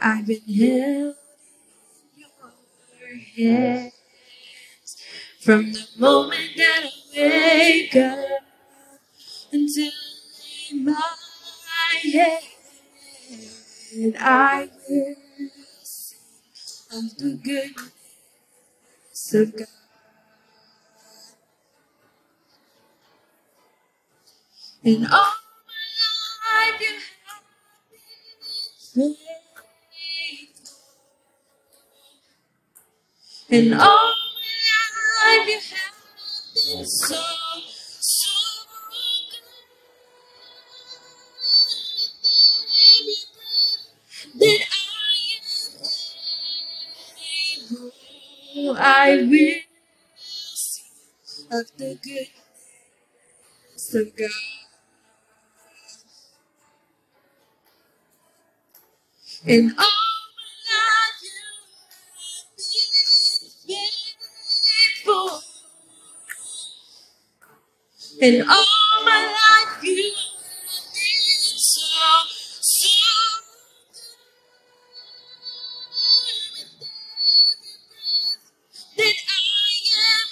I've been held in your hands from the moment that I wake up until I lay my head. I will sing of the goodness of God. And all my life, you have been faithful. In mm. all my life, you have been so, so good. That I am able, I will sing of the goodness of God. In all In all my life, you have been so, so. That I am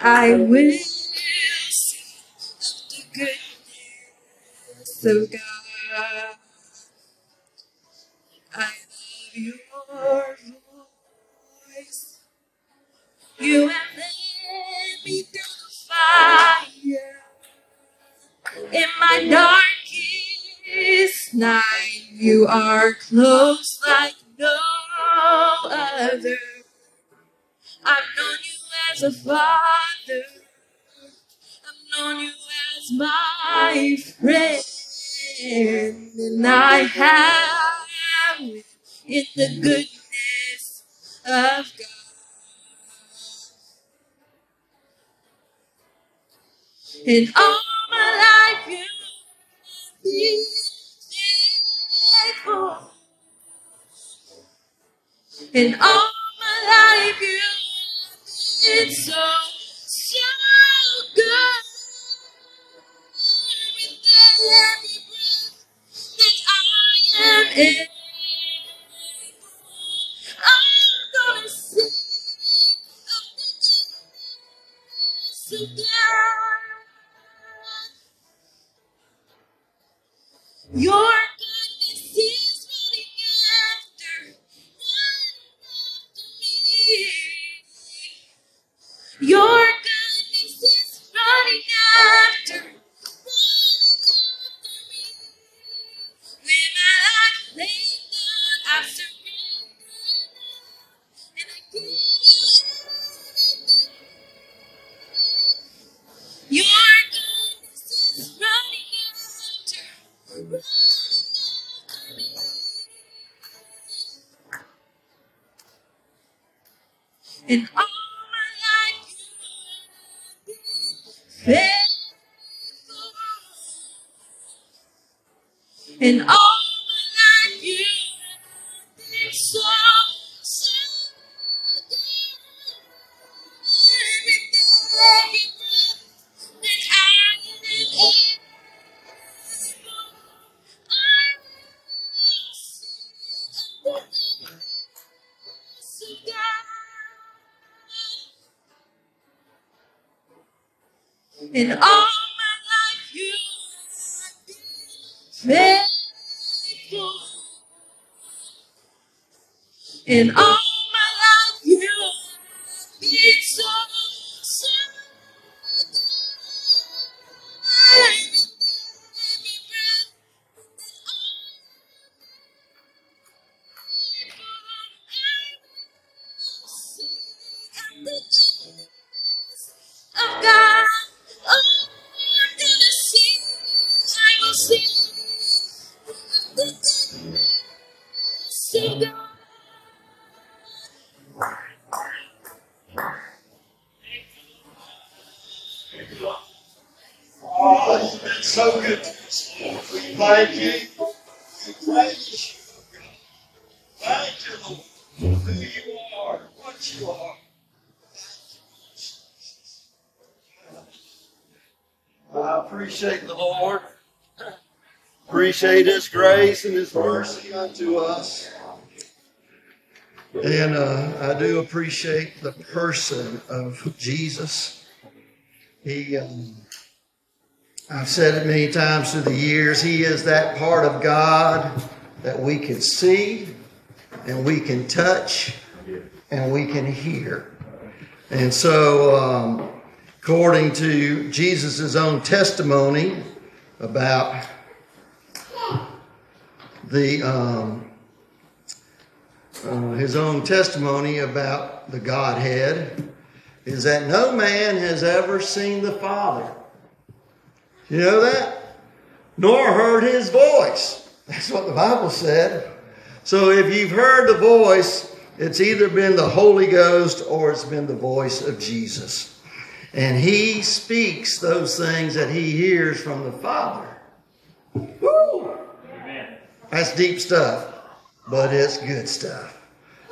I will sing the goodness of God. I love your. You have led me through the fire in my darkest night. You are close like no other. I've known you as a father. I've known you as my friend. And I have in the goodness of God. In all my life, you have been faithful. In all my life, you have been so, so good. With every breath that I am able, I'm gonna sing of the goodness of God. Your goodness is running after, running after me. Your In all my life, you have been faithful. In all In all I appreciate the Lord. Appreciate His grace and His mercy unto us. And uh, I do appreciate the person of Jesus. He, um, I've said it many times through the years, He is that part of God that we can see and we can touch and we can hear. And so, um, according to Jesus' own testimony about the um, uh, his own testimony about the Godhead is that no man has ever seen the Father. You know that? Nor heard his voice. That's what the Bible said. So if you've heard the voice, it's either been the Holy Ghost or it's been the voice of Jesus. And he speaks those things that he hears from the Father. Woo! Amen. That's deep stuff, but it's good stuff.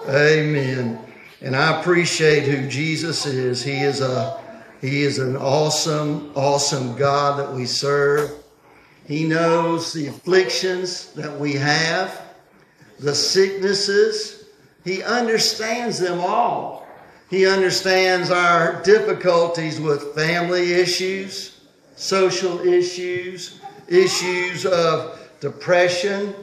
Amen. And I appreciate who Jesus is. He is a he is an awesome, awesome God that we serve. He knows the afflictions that we have, the sicknesses. He understands them all. He understands our difficulties with family issues, social issues, issues of depression,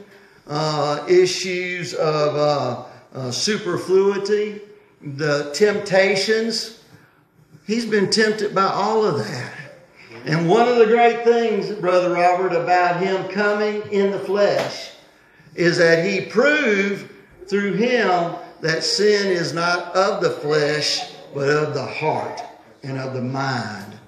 uh, issues of uh, uh, superfluity, the temptations. He's been tempted by all of that. And one of the great things, Brother Robert, about him coming in the flesh is that he proved through him that sin is not of the flesh, but of the heart and of the mind.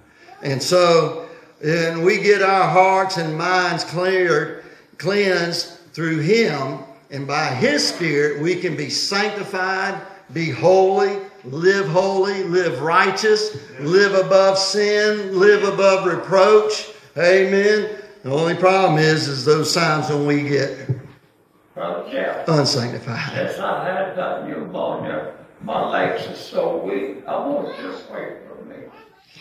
And so, and we get our hearts and minds cleared, cleansed through him, and by his spirit, we can be sanctified, be holy, live holy, live righteous, live above sin, live above reproach. Amen. The only problem is, is those times when we get unsanctified. since I had that pneumonia, my legs are so weak, I want you to pray for me.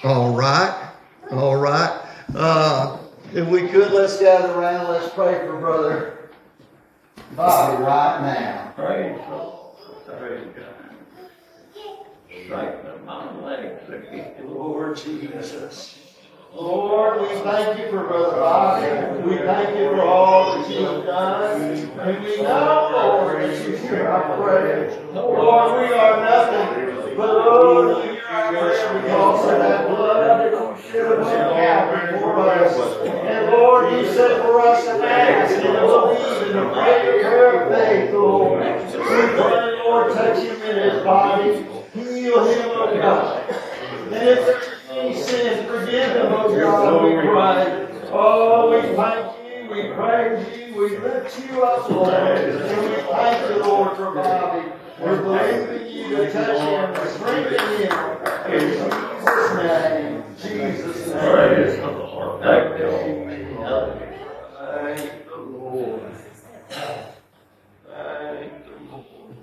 All right. All right. Uh, if we could, let's gather around. Let's pray for Brother Bobby right now. Praise Lord. Praise God. Strengthen my legs. Lord Jesus. Lord, we thank you for Brother Bobby. We thank you for all that you have done. And we know, Lord, that you hear our prayers. Lord, we are nothing. But Lord, you hear our because of that blood that was shed Calvary for us. And Lord, you said for us to ask and believe pray a prayer of faith, Lord. We pray, Lord, touch him in his body. Heal him, oh God. And if any sin, forgive him, oh God, we pray. Oh, we thank you, we praise you, we lift you up, Lord. And we thank you, Lord, for Bobby. We're believing you to touch him, to strengthen him. In Jesus' name. Jesus' name. Praise the Lord. Thank you. Thank the Lord. Thank the Lord.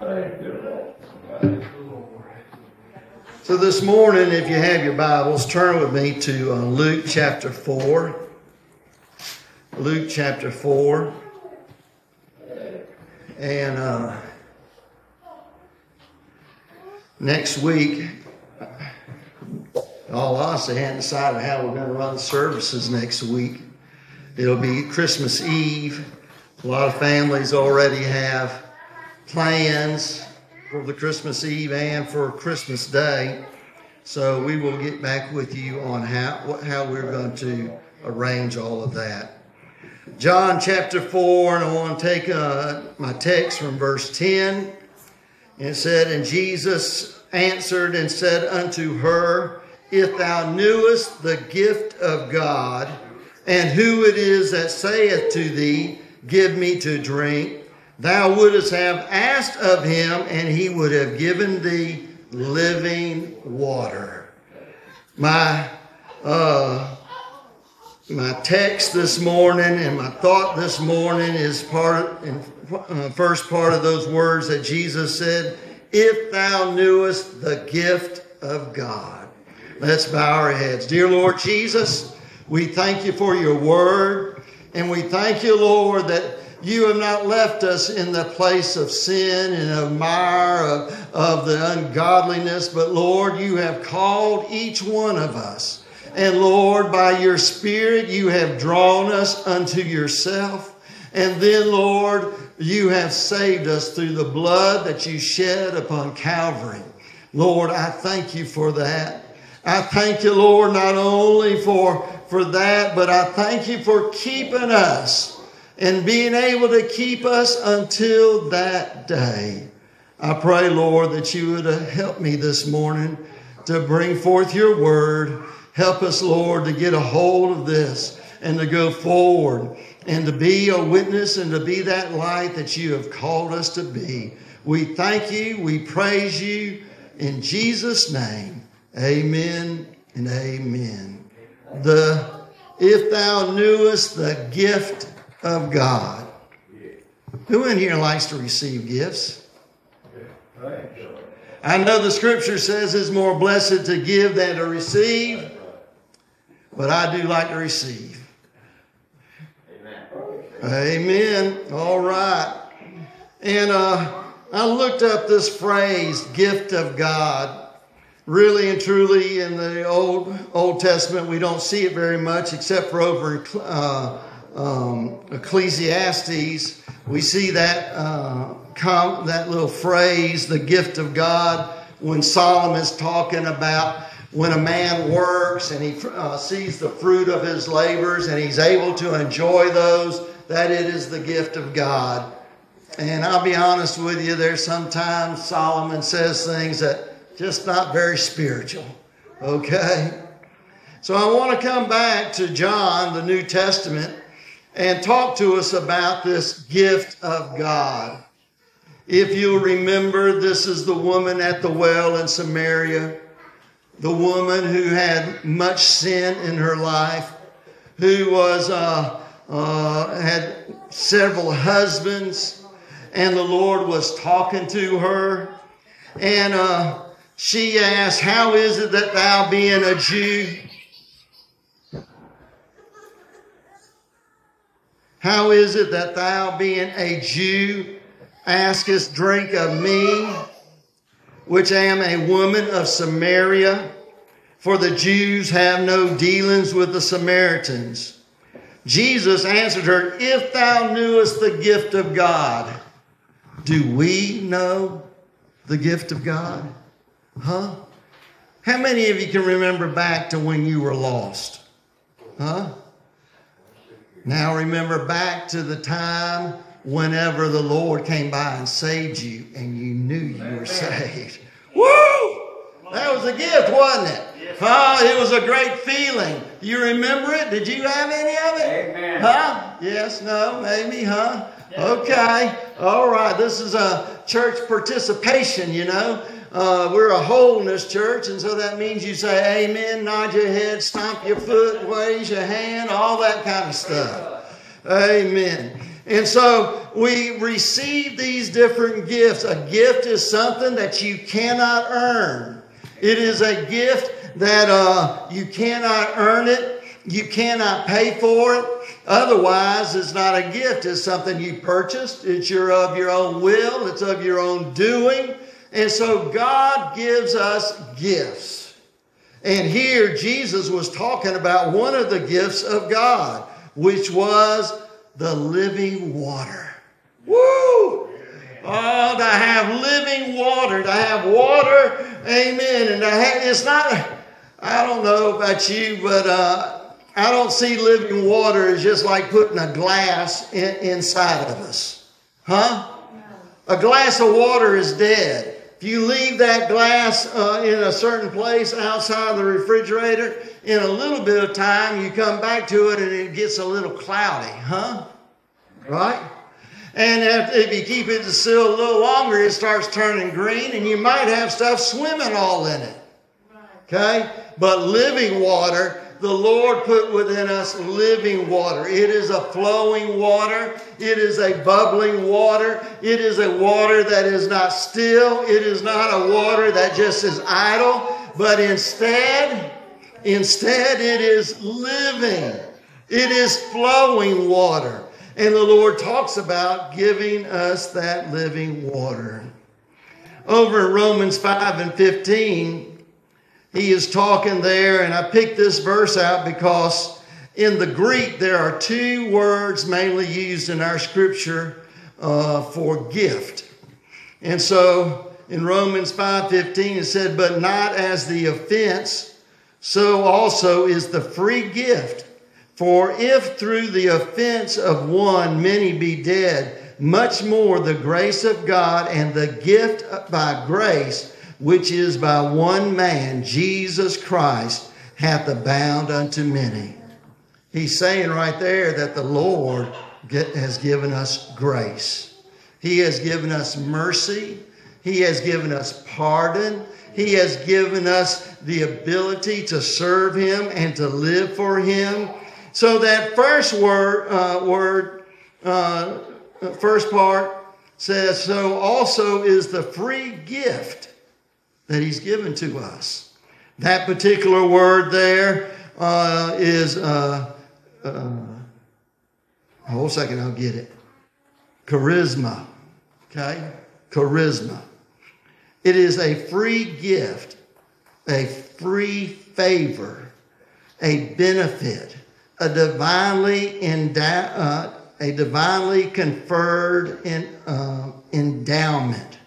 Thank you, Lord. So this morning, if you have your Bibles, turn with me to uh, Luke chapter 4. Luke chapter 4. And uh, next week, all honesty, I hadn't decided how we're going to run services next week. It'll be Christmas Eve. A lot of families already have plans for the Christmas Eve and for Christmas Day. So we will get back with you on how how we're going to arrange all of that. John chapter 4, and I want to take uh, my text from verse 10. And it said, And Jesus answered and said unto her, If thou knewest the gift of God, and who it is that saith to thee, Give me to drink, thou wouldst have asked of him, and he would have given thee living water. My uh, my text this morning and my thought this morning is part in uh, first part of those words that Jesus said, "If thou knewest the gift of God." Let's bow our heads. Dear Lord Jesus, We thank you for your word. And we thank you, Lord, that you have not left us in the place of sin and of mire, of, of the ungodliness, but Lord, you have called each one of us. And Lord, by your Spirit, you have drawn us unto yourself. And then, Lord, you have saved us through the blood that you shed upon Calvary. Lord, I thank you for that. I thank you, Lord, not only for, for that, but I thank you for keeping us and being able to keep us until that day. I pray, Lord, that you would uh, help me this morning to bring forth your word. Help us, Lord, to get a hold of this and to go forward and to be a witness and to be that light that you have called us to be. We thank you. We praise you. In Jesus' name, amen and amen. The if thou knewest the gift of God. Who in here likes to receive gifts? I know the scripture says it's more blessed to give than to receive, but I do like to receive. Amen. All right. And uh, I looked up this phrase, gift of God. Really and truly, in the Old Old Testament, we don't see it very much, except for over uh, um, Ecclesiastes. We see that uh, com- that little phrase, the gift of God, when Solomon is talking about when a man works and he uh, sees the fruit of his labors and he's able to enjoy those, that it is the gift of God. And I'll be honest with you, there's sometimes Solomon says things that just not very spiritual. Okay? So I want to come back to John, the New Testament, and talk to us about this gift of God. If you remember, this is the woman at the well in Samaria, the woman who had much sin in her life, who was uh, uh, had several husbands, and the Lord was talking to her, and uh, she asked, "How is it that thou, being a Jew?" How is it that thou, being a Jew, askest drink of me, which am a woman of Samaria? For the Jews have no dealings with the Samaritans. Jesus answered her, If thou knewest the gift of God, do we know the gift of God? Huh? How many of you can remember back to when you were lost? Huh? Now remember back to the time whenever the Lord came by and saved you and you knew you were saved. Woo! That was a gift, wasn't it? Oh, it was a great feeling. You remember it? Did you have any of it? Amen. Huh? Yes, no, maybe, huh? Okay. All right. This is a church participation, you know. Uh, we're a holiness church, and so that means you say amen, nod your head, stomp your foot, raise your hand, all that kind of stuff. Amen. And so we receive these different gifts. A gift is something that you cannot earn. It is a gift that uh, you cannot earn it. You cannot pay for it. Otherwise, it's not a gift. It's something you purchased. It's your of your own will. It's of your own doing. And so God gives us gifts. And here Jesus was talking about one of the gifts of God, which was the living water. Woo! Oh, to have living water, to have water, amen. And have, it's not, I don't know about you, but uh, I don't see living water as just like putting a glass in, inside of us. Huh? A glass of water is dead. If you leave that glass uh, in a certain place outside the refrigerator, in a little bit of time, you come back to it and it gets a little cloudy, huh? Right? And if, if you keep it still a little longer, it starts turning green and you might have stuff swimming all in it. Okay? But living water, the Lord put within us living water. It is a flowing water. It is a bubbling water. It is a water that is not still. It is not a water that just is idle, but instead, Instead, it is living, it is flowing water. And the Lord talks about giving us that living water. Over in Romans 5 and 15, he is talking there, and I picked this verse out because in the Greek there are two words mainly used in our scripture uh, for gift. And so in Romans 5:15 it said, "But not as the offense, so also is the free gift. For if through the offense of one many be dead, much more the grace of God and the gift by grace, which is by one man, Jesus Christ, hath abound unto many." He's saying right there that the Lord has given us grace. He has given us mercy. He has given us pardon. He has given us the ability to serve Him and to live for Him. So that first word, uh, word, uh, first part says, so also is the free gift that He's given to us. That particular word there uh, is uh, uh, hold a second, I'll get it. Charisma. Okay? Charisma. It is a free gift, a free favor, a benefit, a divinely endowed, uh, a divinely conferred in, uh, endowment,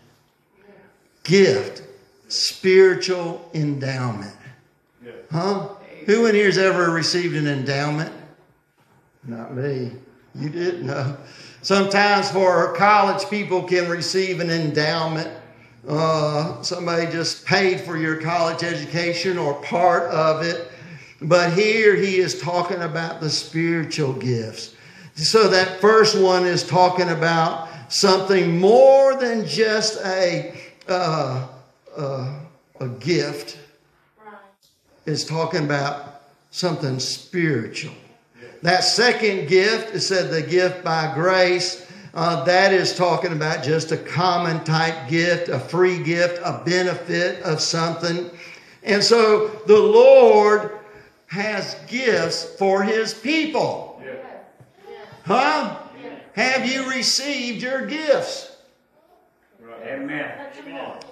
gift, spiritual endowment. Huh? Who in here has ever received an endowment? Not me. You didn't know. Sometimes for college, people can receive an endowment. Uh, somebody just paid for your college education or part of it. But here he is talking about the spiritual gifts. So that first one is talking about something more than just a, uh, uh, a gift. is talking about something spiritual. That second gift, it said the gift by grace. Uh, that is talking about just a common type gift, a free gift, a benefit of something. And so the Lord has gifts for his people. Huh? Have you received your gifts? Amen.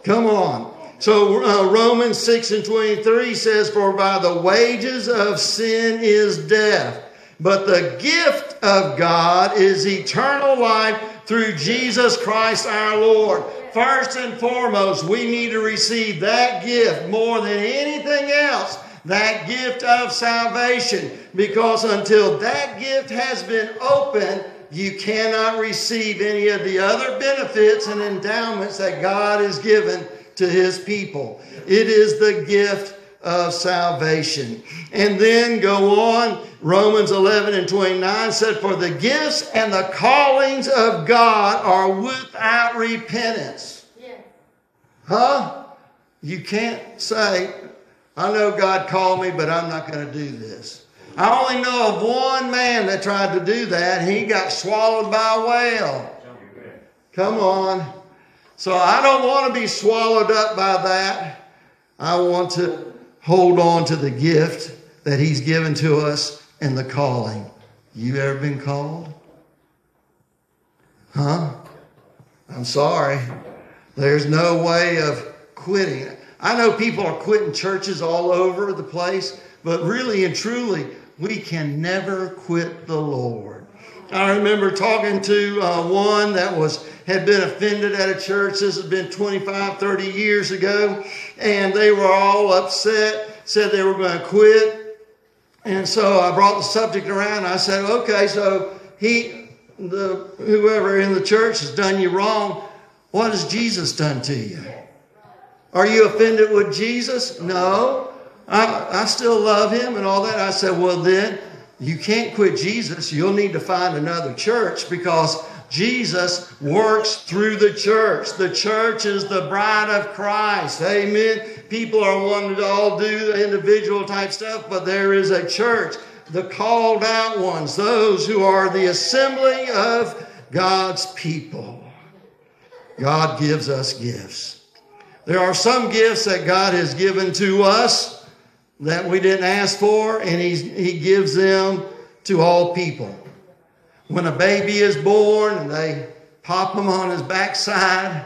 Come on. So uh, Romans 6 and 23 says, For by the wages of sin is death. But the gift of God is eternal life through Jesus Christ our Lord. First and foremost, we need to receive that gift more than anything else, that gift of salvation. Because until that gift has been opened, you cannot receive any of the other benefits and endowments that God has given to his people. It is the gift of salvation. And then go on, Romans 11 and 29 said, For the gifts and the callings of God are without repentance. Yeah. Huh? You can't say, I know God called me, but I'm not going to do this. I only know of one man that tried to do that. He got swallowed by a whale. Come on. So I don't want to be swallowed up by that. I want to hold on to the gift that He's given to us and the calling. You ever been called? Huh? I'm sorry. There's no way of quitting. I know people are quitting churches all over the place, but really and truly, we can never quit the Lord. I remember talking to uh, one that was had been offended at a church. This has been 25, 30 years ago. And they were all upset, said they were going to quit. And so I brought the subject around. I said, okay, so he, the, whoever in the church has done you wrong, what has Jesus done to you? Are you offended with Jesus? No. I, I still love him and all that. I said, well, then you can't quit Jesus. You'll need to find another church because Jesus works through the church. The church is the bride of Christ. Amen. People are wanting to all do the individual type stuff, but there is a church, the called out ones, those who are the assembly of God's people. God gives us gifts. There are some gifts that God has given to us that we didn't ask for, and he's, he gives them to all people. When a baby is born and they pop him on his backside,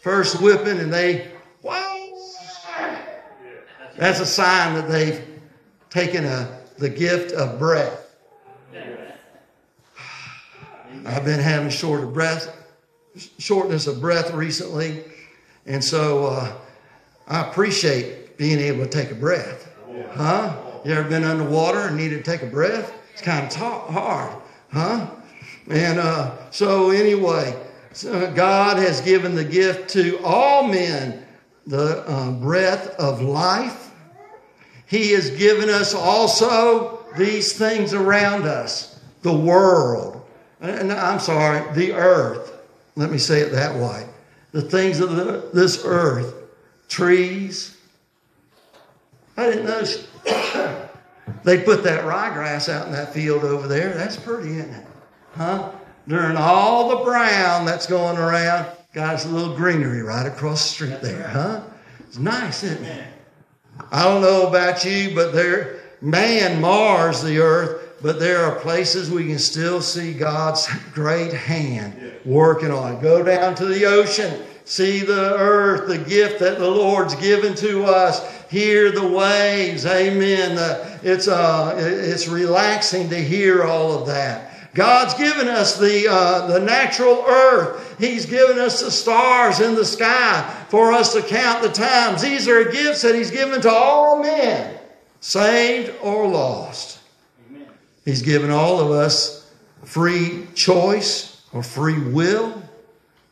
first whipping, and they, wow, that's a sign that they've taken a, the gift of breath. I've been having short of breath, shortness of breath recently, and so uh, I appreciate being able to take a breath. Huh? You ever been underwater and needed to take a breath? It's kind of hard, huh? And uh, so anyway, so God has given the gift to all men, the uh, breath of life. He has given us also these things around us, the world, and I'm sorry, the earth. Let me say it that way. The things of the, this earth, trees. I didn't know they put that ryegrass out in that field over there. That's pretty, isn't it? Huh? During all the brown that's going around, got a little greenery right across the street there, huh? It's nice, isn't it? I don't know about you, but there, man mars the earth but there are places we can still see God's great hand working on. Go down to the ocean, see the earth, the gift that the Lord's given to us. Hear the waves, amen. It's, uh, it's relaxing to hear all of that. God's given us the, uh, the natural earth. He's given us the stars in the sky for us to count the times. These are gifts that He's given to all men, saved or lost. He's given all of us free choice or free will.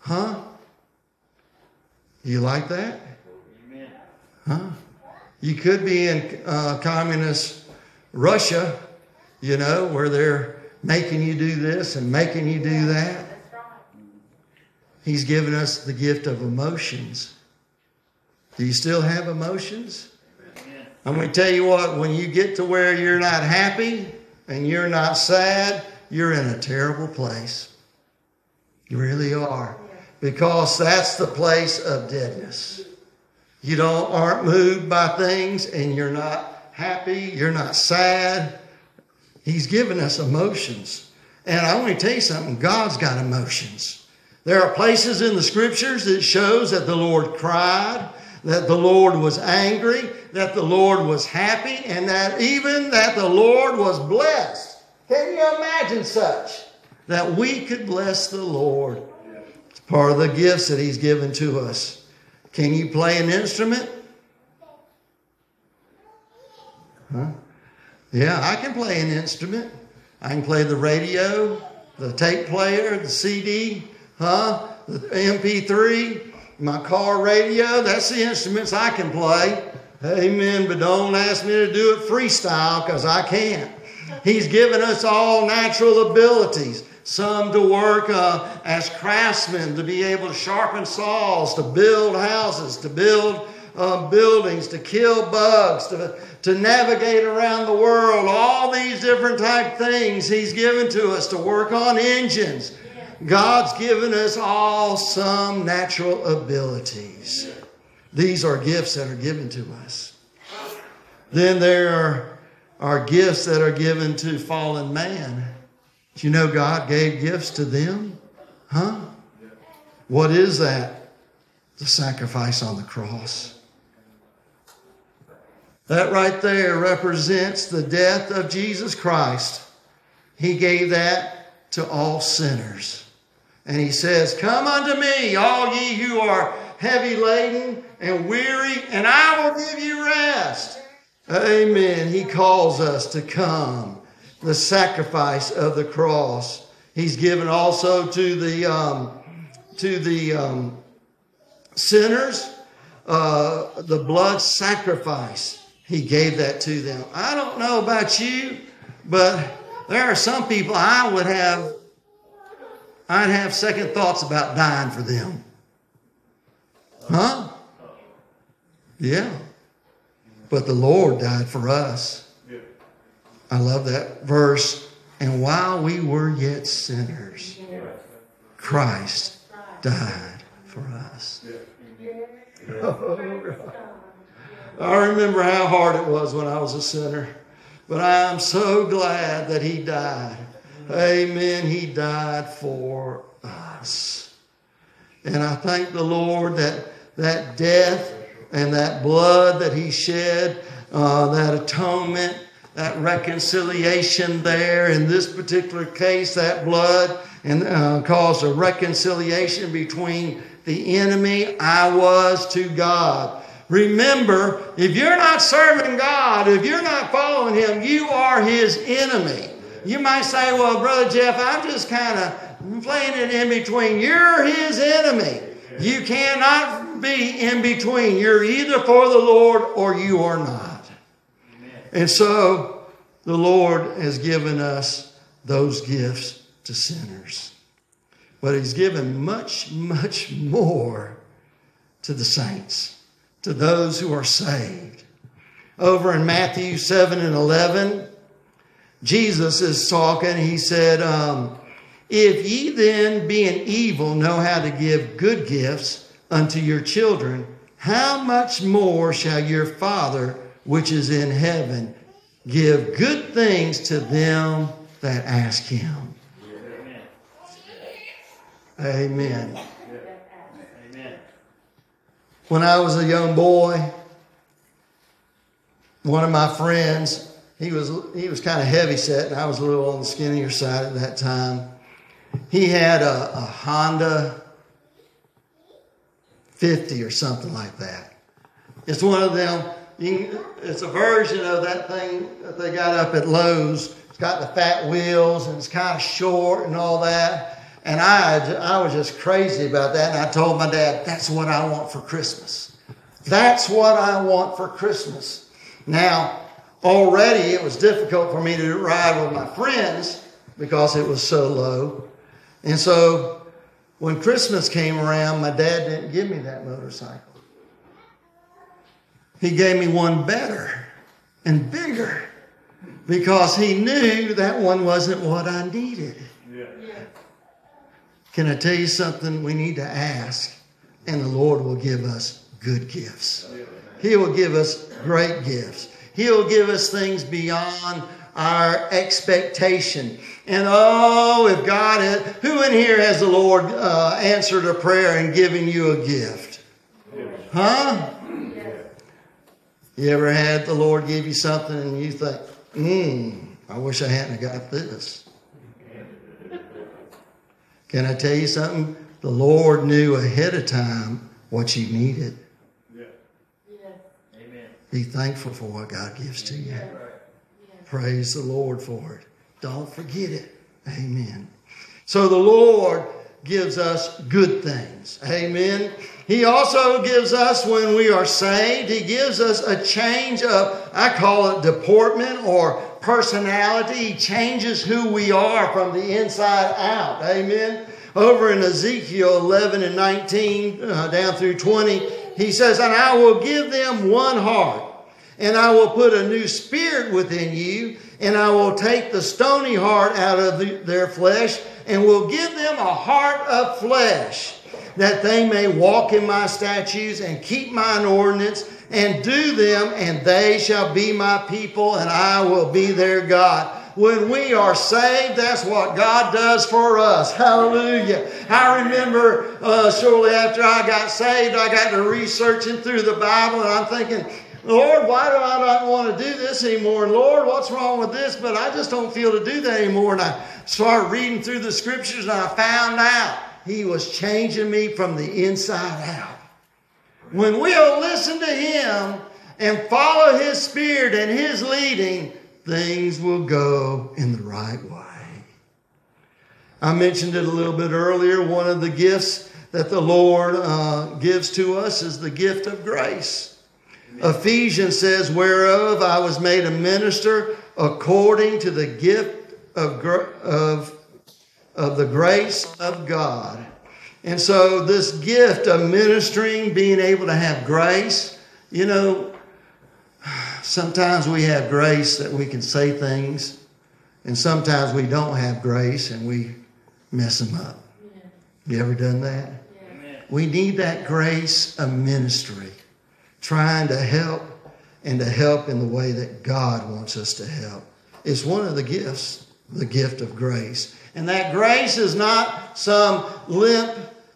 Huh? You like that? Huh? You could be in uh, communist Russia, you know, where they're making you do this and making you do that. He's given us the gift of emotions. Do you still have emotions? I'm going to tell you what, when you get to where you're not happy, and you're not sad, you're in a terrible place. You really are. Because that's the place of deadness. You don't aren't moved by things and you're not happy, you're not sad. He's given us emotions. And I want to tell you something, God's got emotions. There are places in the scriptures that shows that the Lord cried, that the Lord was angry, that the Lord was happy, and that even that the Lord was blessed. Can you imagine such? That we could bless the Lord. Part of the gifts that He's given to us. Can you play an instrument? Huh? Yeah, I can play an instrument. I can play the radio, the tape player, the CD, huh? The MP3 my car radio, that's the instruments I can play. Amen. But don't ask me to do it freestyle because I can't. He's given us all natural abilities. Some to work uh, as craftsmen, to be able to sharpen saws, to build houses, to build uh, buildings, to kill bugs, to, to navigate around the world. All these different type things He's given to us to work on engines God's given us all some natural abilities. These are gifts that are given to us. Then there are, are gifts that are given to fallen man. Do you know God gave gifts to them? Huh? What is that? The sacrifice on the cross. That right there represents the death of Jesus Christ. He gave that to all sinners. And he says, Come unto me, all ye who are heavy laden and weary, and I will give you rest. Amen. He calls us to come. The sacrifice of the cross. He's given also to the um, to the um, sinners uh, the blood sacrifice. He gave that to them. I don't know about you, but there are some people I would have I'd have second thoughts about dying for them. Huh? Yeah. But the Lord died for us. I love that verse. And while we were yet sinners, Christ died for us. I remember how hard it was when I was a sinner. But I'm so glad that He died. Amen. He died for us. And I thank the Lord that that death and that blood that He shed, uh, that atonement, that reconciliation there. In this particular case, that blood and uh, caused a reconciliation between the enemy I was to God. Remember, if you're not serving God, if you're not following Him, you are His enemy. You might say, well, Brother Jeff, I'm just kind of playing it in between. You're His enemy. You cannot be in between. You're either for the Lord or you are not. And so the Lord has given us those gifts to sinners. But He's given much, much more to the saints to those who are saved. Over in Matthew 7 and 11, Jesus is talking. He said, um, If ye then, being evil, know how to give good gifts unto your children, how much more shall your Father, which is in heaven, give good things to them that ask him? Amen. Amen. When I was a young boy, one of my friends, he was he was kind of heavy set, and I was a little on the skinnier side at that time. He had a, a Honda 50 or something like that. It's one of them. It's a version of that thing that they got up at Lowe's. It's got the fat wheels and it's kind of short and all that. And I, I was just crazy about that. And I told my dad, that's what I want for Christmas. That's what I want for Christmas. Now, already it was difficult for me to ride with my friends because it was so low. And so when Christmas came around, my dad didn't give me that motorcycle. He gave me one better and bigger because he knew that one wasn't what I needed. Can I tell you something? We need to ask, and the Lord will give us good gifts. He will give us great gifts. He'll give us things beyond our expectation. And oh, if God, has, who in here has the Lord uh, answered a prayer and given you a gift? Huh? You ever had the Lord give you something and you think, hmm, I wish I hadn't got this? Can I tell you something? The Lord knew ahead of time what you needed. Yeah. Yeah. Amen. Be thankful for what God gives to you. Yeah. Praise the Lord for it. Don't forget it. Amen. So the Lord gives us good things. Amen. He also gives us, when we are saved, He gives us a change of, I call it deportment or personality. He changes who we are from the inside out. Amen. Over in Ezekiel 11 and 19, uh, down through 20, he says, And I will give them one heart, and I will put a new spirit within you, and I will take the stony heart out of the, their flesh, and will give them a heart of flesh, that they may walk in my statutes and keep mine ordinance and do them, and they shall be my people, and I will be their God. When we are saved, that's what God does for us. Hallelujah. I remember uh, shortly after I got saved, I got to researching through the Bible, and I'm thinking, Lord, why do I not want to do this anymore? And Lord, what's wrong with this? But I just don't feel to do that anymore. And I started reading through the scriptures, and I found out He was changing me from the inside out. When we'll listen to Him and follow His Spirit and His leading, things will go in the right way. I mentioned it a little bit earlier. One of the gifts that the Lord uh, gives to us is the gift of grace. Ephesians says, Whereof I was made a minister according to the gift of, of, of the grace of God. And so, this gift of ministering, being able to have grace, you know, sometimes we have grace that we can say things, and sometimes we don't have grace and we mess them up. Yeah. You ever done that? Yeah. We need that grace of ministry, trying to help and to help in the way that God wants us to help. It's one of the gifts, the gift of grace. And that grace is not some limp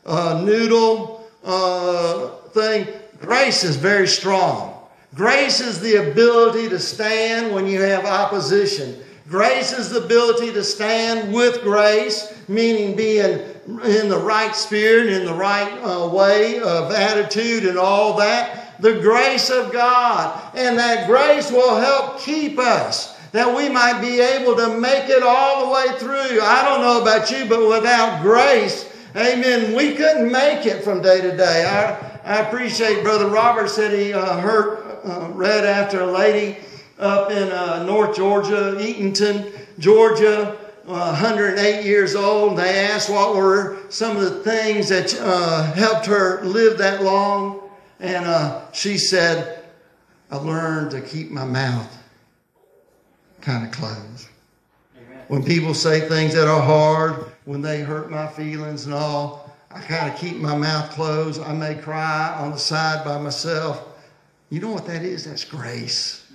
uh, noodle uh, thing. Grace is very strong. Grace is the ability to stand when you have opposition. Grace is the ability to stand with grace, meaning being in the right spirit, in the right uh, way of attitude and all that. The grace of God. And that grace will help keep us that we might be able to make it all the way through. I don't know about you, but without grace, amen, we couldn't make it from day to day. I, I appreciate Brother Robert said he uh, heard, uh, read after a lady up in uh, North Georgia, Eatonton, Georgia, 108 years old. They asked what were some of the things that uh, helped her live that long. And uh, she said, I learned to keep my mouth kind of closed. When people say things that are hard, when they hurt my feelings and all, I kind of keep my mouth closed. I may cry on the side by myself. You know what that is? That's grace.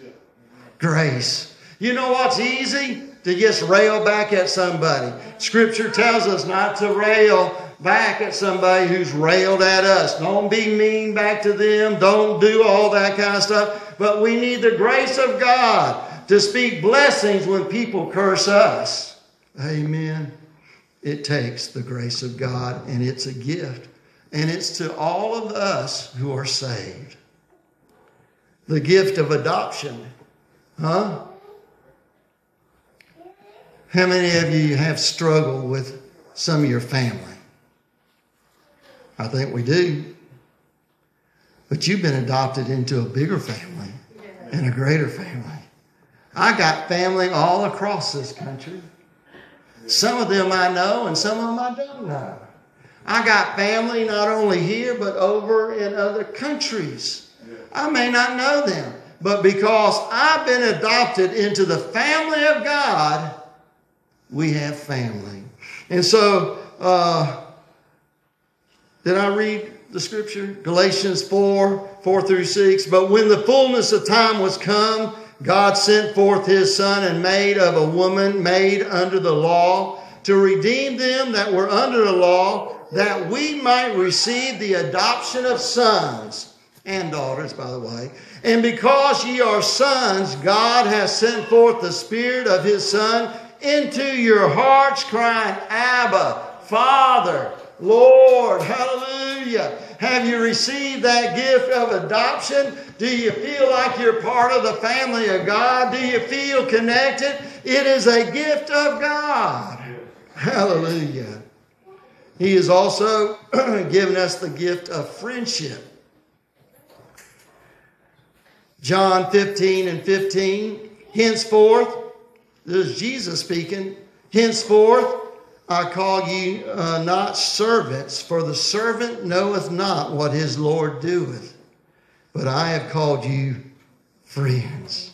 Grace. You know what's easy? To just rail back at somebody. Scripture tells us not to rail back at somebody who's railed at us. Don't be mean back to them. Don't do all that kind of stuff. But we need the grace of God to speak blessings when people curse us. Amen. It takes the grace of God, and it's a gift. And it's to all of us who are saved. The gift of adoption. Huh? How many of you have struggled with some of your family? I think we do. But you've been adopted into a bigger family and a greater family. I got family all across this country. Some of them I know, and some of them I don't know. I got family not only here, but over in other countries. I may not know them, but because I've been adopted into the family of God, we have family. And so, uh, did I read the scripture? Galatians 4 4 through 6. But when the fullness of time was come, God sent forth his Son and made of a woman made under the law to redeem them that were under the law, that we might receive the adoption of sons and daughters, by the way. And because ye are sons, God has sent forth the Spirit of his Son into your hearts, crying, Abba, Father, Lord, hallelujah. Have you received that gift of adoption? Do you feel like you're part of the family of God? Do you feel connected? It is a gift of God. Hallelujah. He has also given us the gift of friendship. John 15 and 15. Henceforth, this is Jesus speaking. Henceforth, I call you uh, not servants, for the servant knoweth not what his Lord doeth. But I have called you friends.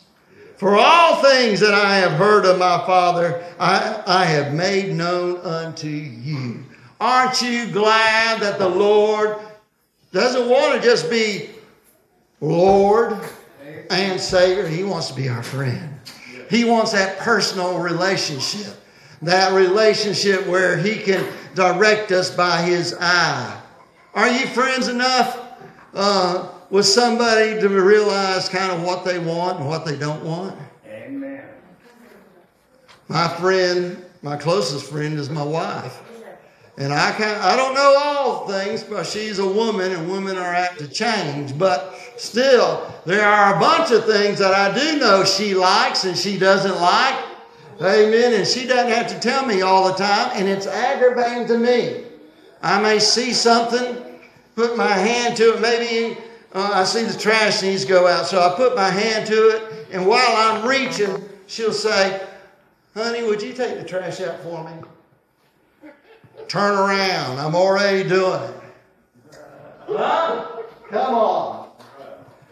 For all things that I have heard of my Father, I, I have made known unto you. Aren't you glad that the Lord doesn't want to just be Lord and Savior? He wants to be our friend. He wants that personal relationship, that relationship where He can direct us by His eye. Are you friends enough uh, with somebody to realize kind of what they want and what they don't want? Amen. My friend, my closest friend, is my wife. And I can I don't know all things, but she's a woman and women are apt to change. But still, there are a bunch of things that I do know she likes and she doesn't like. Amen. And she doesn't have to tell me all the time, and it's aggravating to me. I may see something, put my hand to it, maybe uh, I see the trash needs to go out, so I put my hand to it, and while I'm reaching, she'll say, Honey, would you take the trash out for me? Turn around. I'm already doing it. Huh? Come on.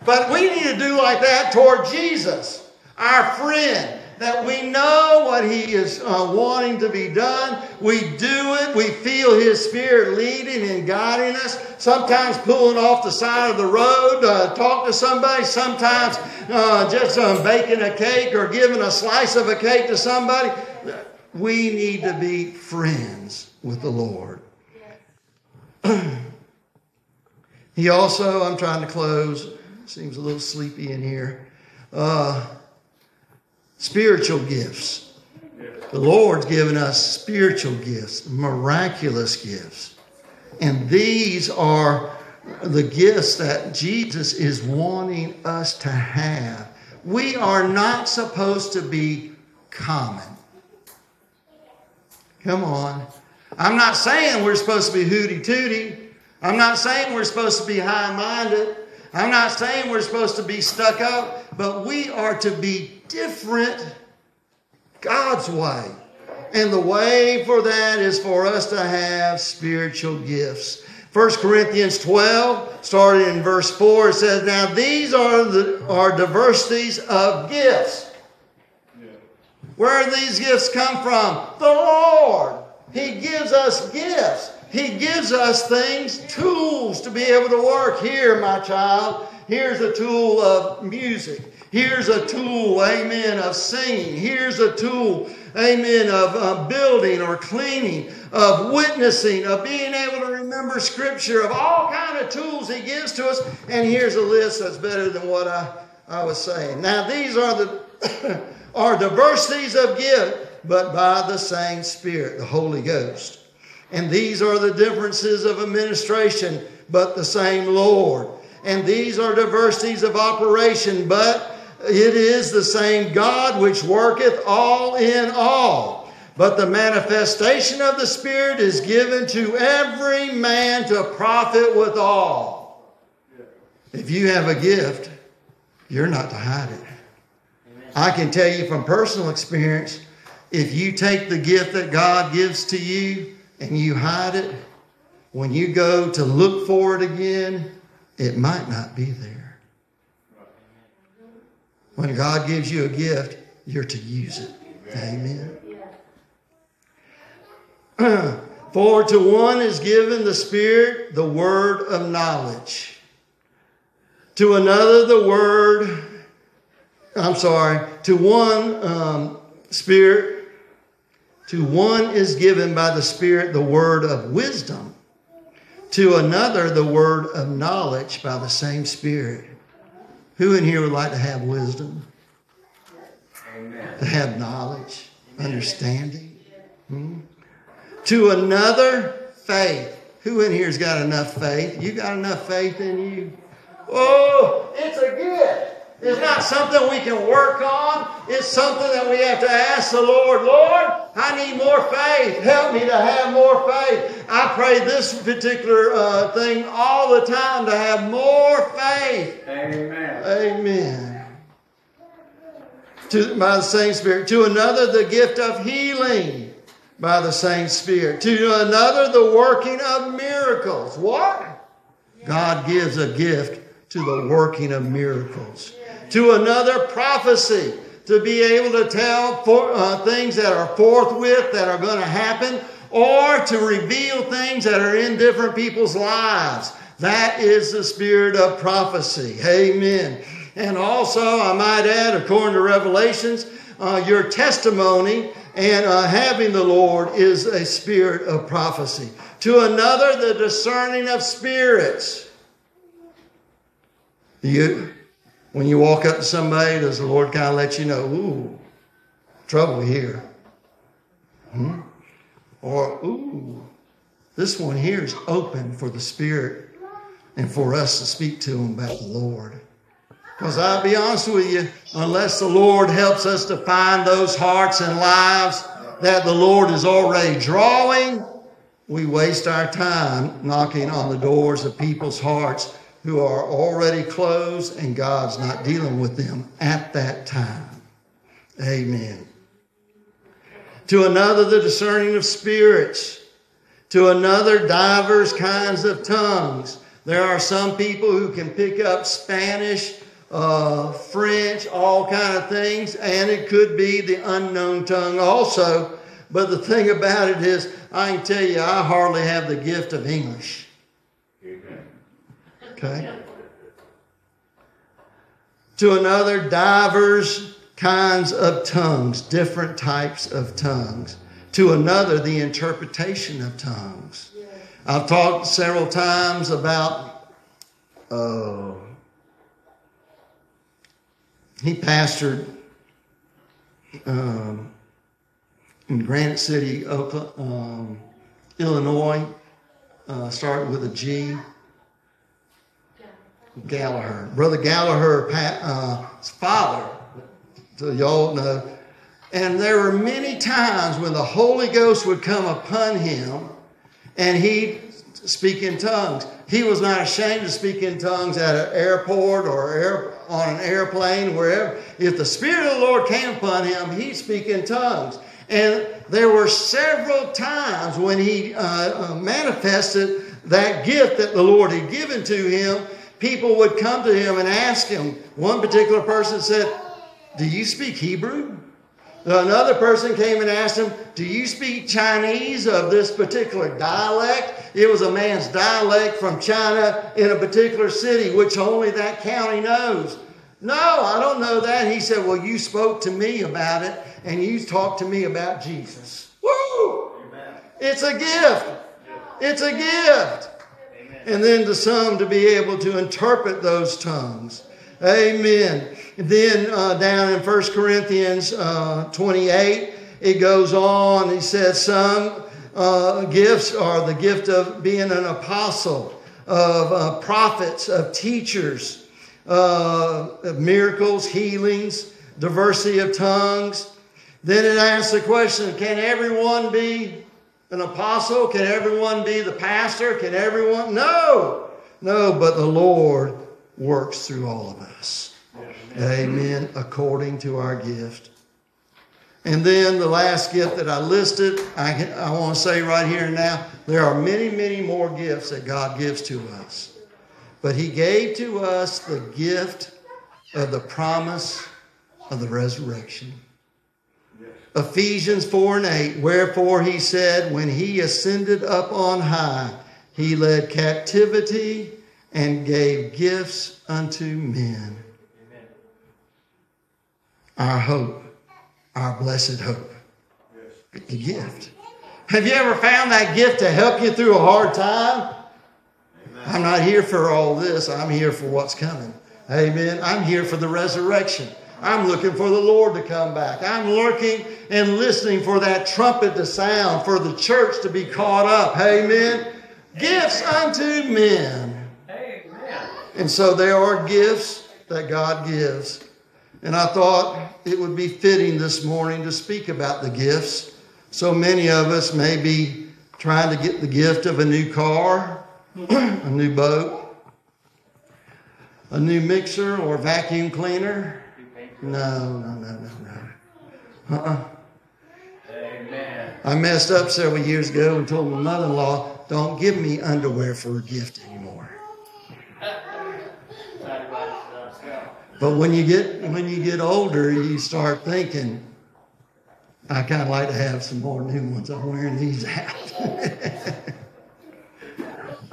But we need to do like that toward Jesus, our friend. That we know what He is uh, wanting to be done. We do it. We feel His Spirit leading and guiding us. Sometimes pulling off the side of the road, uh, talk to somebody. Sometimes uh, just um, baking a cake or giving a slice of a cake to somebody. We need to be friends with the Lord. he also, I'm trying to close, seems a little sleepy in here. Uh, spiritual gifts. The Lord's given us spiritual gifts, miraculous gifts. And these are the gifts that Jesus is wanting us to have. We are not supposed to be common. Come on. I'm not saying we're supposed to be hooty tooty. I'm not saying we're supposed to be high minded. I'm not saying we're supposed to be stuck up, but we are to be different God's way. And the way for that is for us to have spiritual gifts. 1 Corinthians 12, starting in verse 4, it says, Now these are, the, are diversities of gifts. Where do these gifts come from? The Lord. He gives us gifts. He gives us things, tools to be able to work. Here, my child, here's a tool of music. Here's a tool, amen, of singing. Here's a tool, amen, of uh, building or cleaning, of witnessing, of being able to remember scripture, of all kind of tools he gives to us. And here's a list that's better than what I, I was saying. Now, these are the are diversities of gift, but by the same Spirit, the Holy Ghost. And these are the differences of administration, but the same Lord. And these are diversities of operation, but it is the same God which worketh all in all. But the manifestation of the Spirit is given to every man to profit withal. If you have a gift, you're not to hide it. I can tell you from personal experience if you take the gift that God gives to you and you hide it, when you go to look for it again, it might not be there. When God gives you a gift, you're to use it. Amen. For to one is given the Spirit the word of knowledge, to another the word, I'm sorry, to one um, Spirit, to one is given by the Spirit the word of wisdom, to another the word of knowledge by the same Spirit. Who in here would like to have wisdom? Amen. To have knowledge, understanding? Hmm? To another, faith. Who in here's got enough faith? You got enough faith in you? Oh, it's a gift. It's not something we can work on. It's something that we have to ask the Lord, Lord, I need more faith. Help me to have more faith. I pray this particular uh, thing all the time to have more faith. Amen. Amen. To, by the same Spirit. To another, the gift of healing by the same Spirit. To another, the working of miracles. What? God gives a gift to the working of miracles. To another, prophecy. To be able to tell for, uh, things that are forthwith that are going to happen, or to reveal things that are in different people's lives. That is the spirit of prophecy. Amen. And also, I might add, according to Revelations, uh, your testimony and uh, having the Lord is a spirit of prophecy. To another, the discerning of spirits. You, when you walk up to somebody, does the Lord kind of let you know, ooh, trouble here? Hmm? Or, ooh, this one here is open for the Spirit and for us to speak to him about the Lord. Because I'll be honest with you, unless the Lord helps us to find those hearts and lives that the Lord is already drawing, we waste our time knocking on the doors of people's hearts who are already closed and God's not dealing with them at that time. Amen. To another, the discerning of spirits. To another, divers kinds of tongues. There are some people who can pick up Spanish uh, French, all kind of things, and it could be the unknown tongue also. But the thing about it is, I can tell you, I hardly have the gift of English. Okay. To another, divers kinds of tongues, different types of tongues. To another, the interpretation of tongues. I've talked several times about, uh, he pastored um, in Granite City, Oklahoma, um, Illinois, uh, started with a G. Gallagher. Brother Gallagher's uh, father, so y'all know. And there were many times when the Holy Ghost would come upon him and he'd speak in tongues. He was not ashamed to speak in tongues at an airport or air, on an airplane, wherever. If the Spirit of the Lord came upon him, he'd speak in tongues. And there were several times when he uh, uh, manifested that gift that the Lord had given to him. People would come to him and ask him. One particular person said, Do you speak Hebrew? Another person came and asked him, Do you speak Chinese of this particular dialect? It was a man's dialect from China in a particular city, which only that county knows. No, I don't know that. He said, Well, you spoke to me about it and you talked to me about Jesus. Woo! Amen. It's a gift. It's a gift. And then to some to be able to interpret those tongues. Amen. then uh, down in 1 Corinthians uh, 28, it goes on. He says, Some uh, gifts are the gift of being an apostle, of uh, prophets, of teachers, uh, of miracles, healings, diversity of tongues. Then it asks the question can everyone be an apostle? Can everyone be the pastor? Can everyone? No, no, but the Lord works through all of us. Amen. According to our gift. And then the last gift that I listed, I, I want to say right here and now, there are many, many more gifts that God gives to us. But He gave to us the gift of the promise of the resurrection. Ephesians 4 and 8, wherefore He said, when He ascended up on high, He led captivity and gave gifts unto men. Amen. Our hope, our blessed hope. Yes. A gift. Have you ever found that gift to help you through a hard time? Amen. I'm not here for all this. I'm here for what's coming. Amen. I'm here for the resurrection. I'm looking for the Lord to come back. I'm looking and listening for that trumpet to sound, for the church to be caught up. Amen. Gifts unto men. Amen. And so there are gifts that God gives. And I thought it would be fitting this morning to speak about the gifts. So many of us may be trying to get the gift of a new car, a new boat, a new mixer or vacuum cleaner. No, no, no, no, no. Uh-uh. Amen. I messed up several years ago and told my mother-in-law, don't give me underwear for a gift anymore. But when you get when you get older, you start thinking, I kind of like to have some more new ones. I'm wearing these out.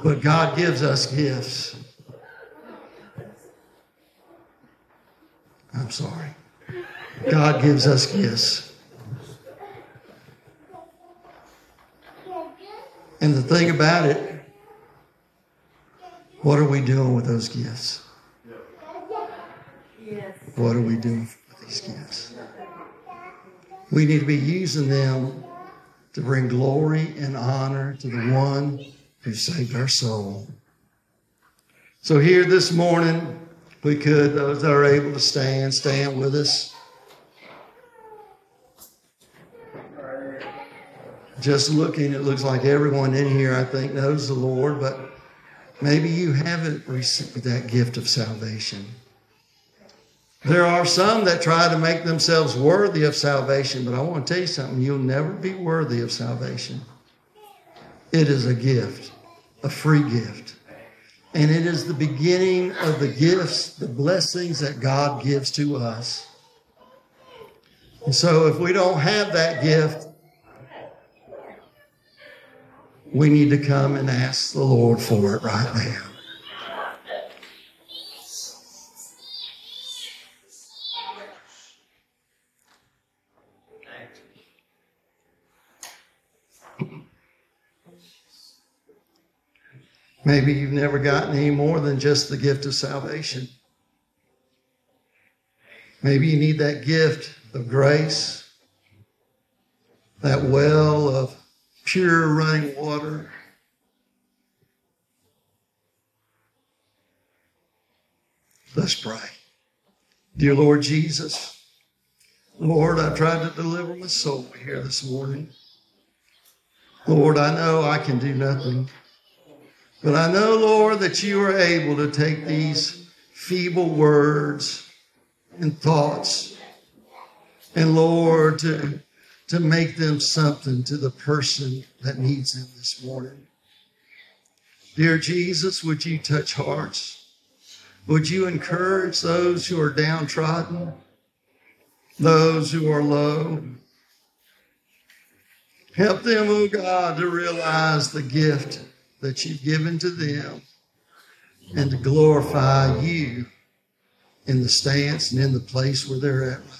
but God gives us gifts. I'm sorry. God gives us gifts. And the thing about it, what are we doing with those gifts? What are we doing with these gifts? We need to be using them to bring glory and honor to the one who saved our soul. So, here this morning, we could, those that are able to stand, stand with us. Just looking, it looks like everyone in here, I think, knows the Lord, but maybe you haven't received that gift of salvation. There are some that try to make themselves worthy of salvation, but I want to tell you something. You'll never be worthy of salvation. It is a gift, a free gift. And it is the beginning of the gifts, the blessings that God gives to us. And so if we don't have that gift, we need to come and ask the Lord for it right now. Maybe you've never gotten any more than just the gift of salvation. Maybe you need that gift of grace, that well of pure running water. Let's pray. Dear Lord Jesus, Lord, I tried to deliver my soul here this morning. Lord, I know I can do nothing. But I know, Lord, that you are able to take these feeble words and thoughts and, Lord, to, to make them something to the person that needs them this morning. Dear Jesus, would you touch hearts? Would you encourage those who are downtrodden, those who are low? Help them, oh God, to realize the gift that you've given to them and to glorify you in the stance and in the place where they're at right now.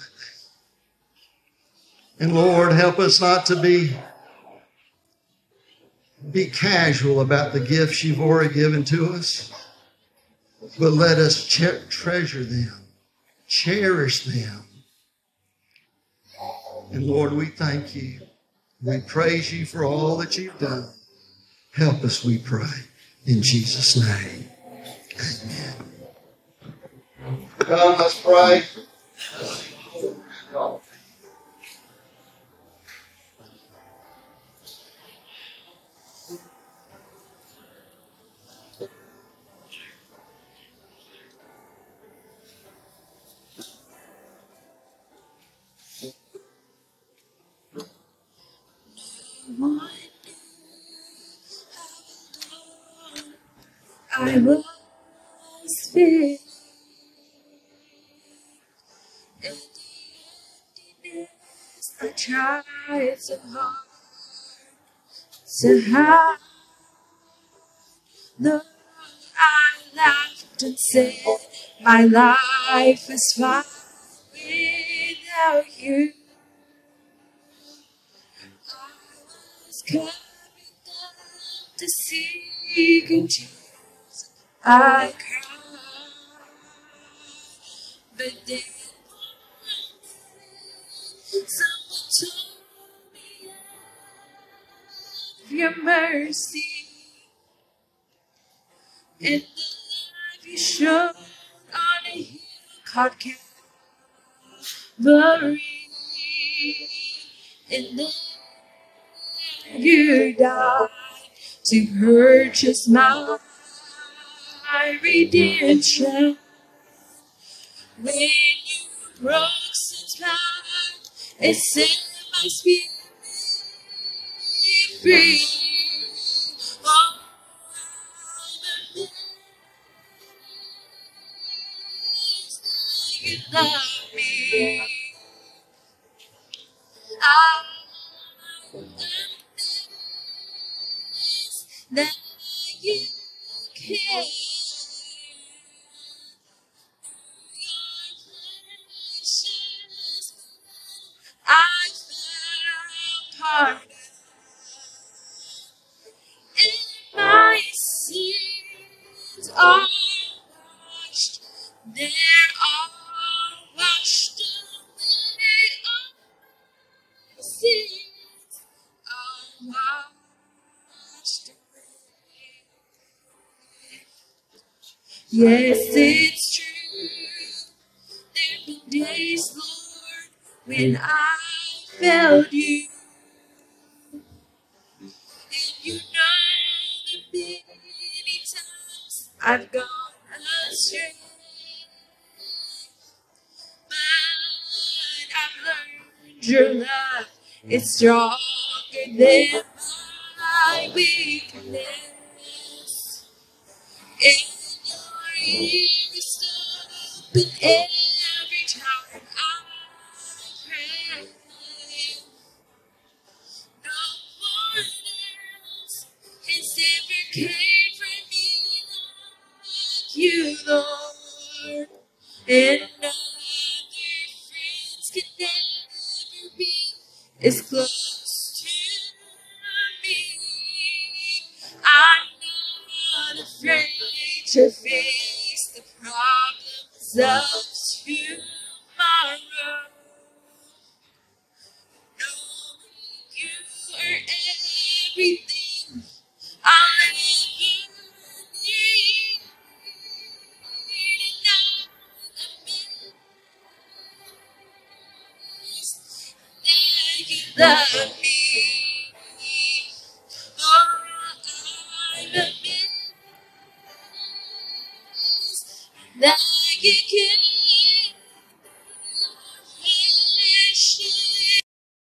And Lord, help us not to be be casual about the gifts you've already given to us, but let us ch- treasure them, cherish them. And Lord, we thank you. We praise you for all that you've done. Help us, we pray. In Jesus' name. Amen. Come, let's pray. I was fit. In the emptiness, I tried so hard to hide. Though I laughed and said my life is fine without you. I was coming down to seek and. Of your mercy and the love you showed on a hill called Calvary, and then you died to purchase my redemption. When you broke sin's power and set my spirit free. Oh, I'm amazed you love me. I'm amazed that you care. Found and my sins are washed. They're all washed away. My sins are washed away. Yes, it's true. There've been days, Lord, when I felt you. I've gone astray. But I've learned your love is stronger than my weakness. And your ears open every time I pray. No one else has ever cared for me like you, Lord. And no other friends can never be as close to me. I'm not afraid to face the problems of tomorrow. Knowing you are everything love me. Oh, I'm amazed that you care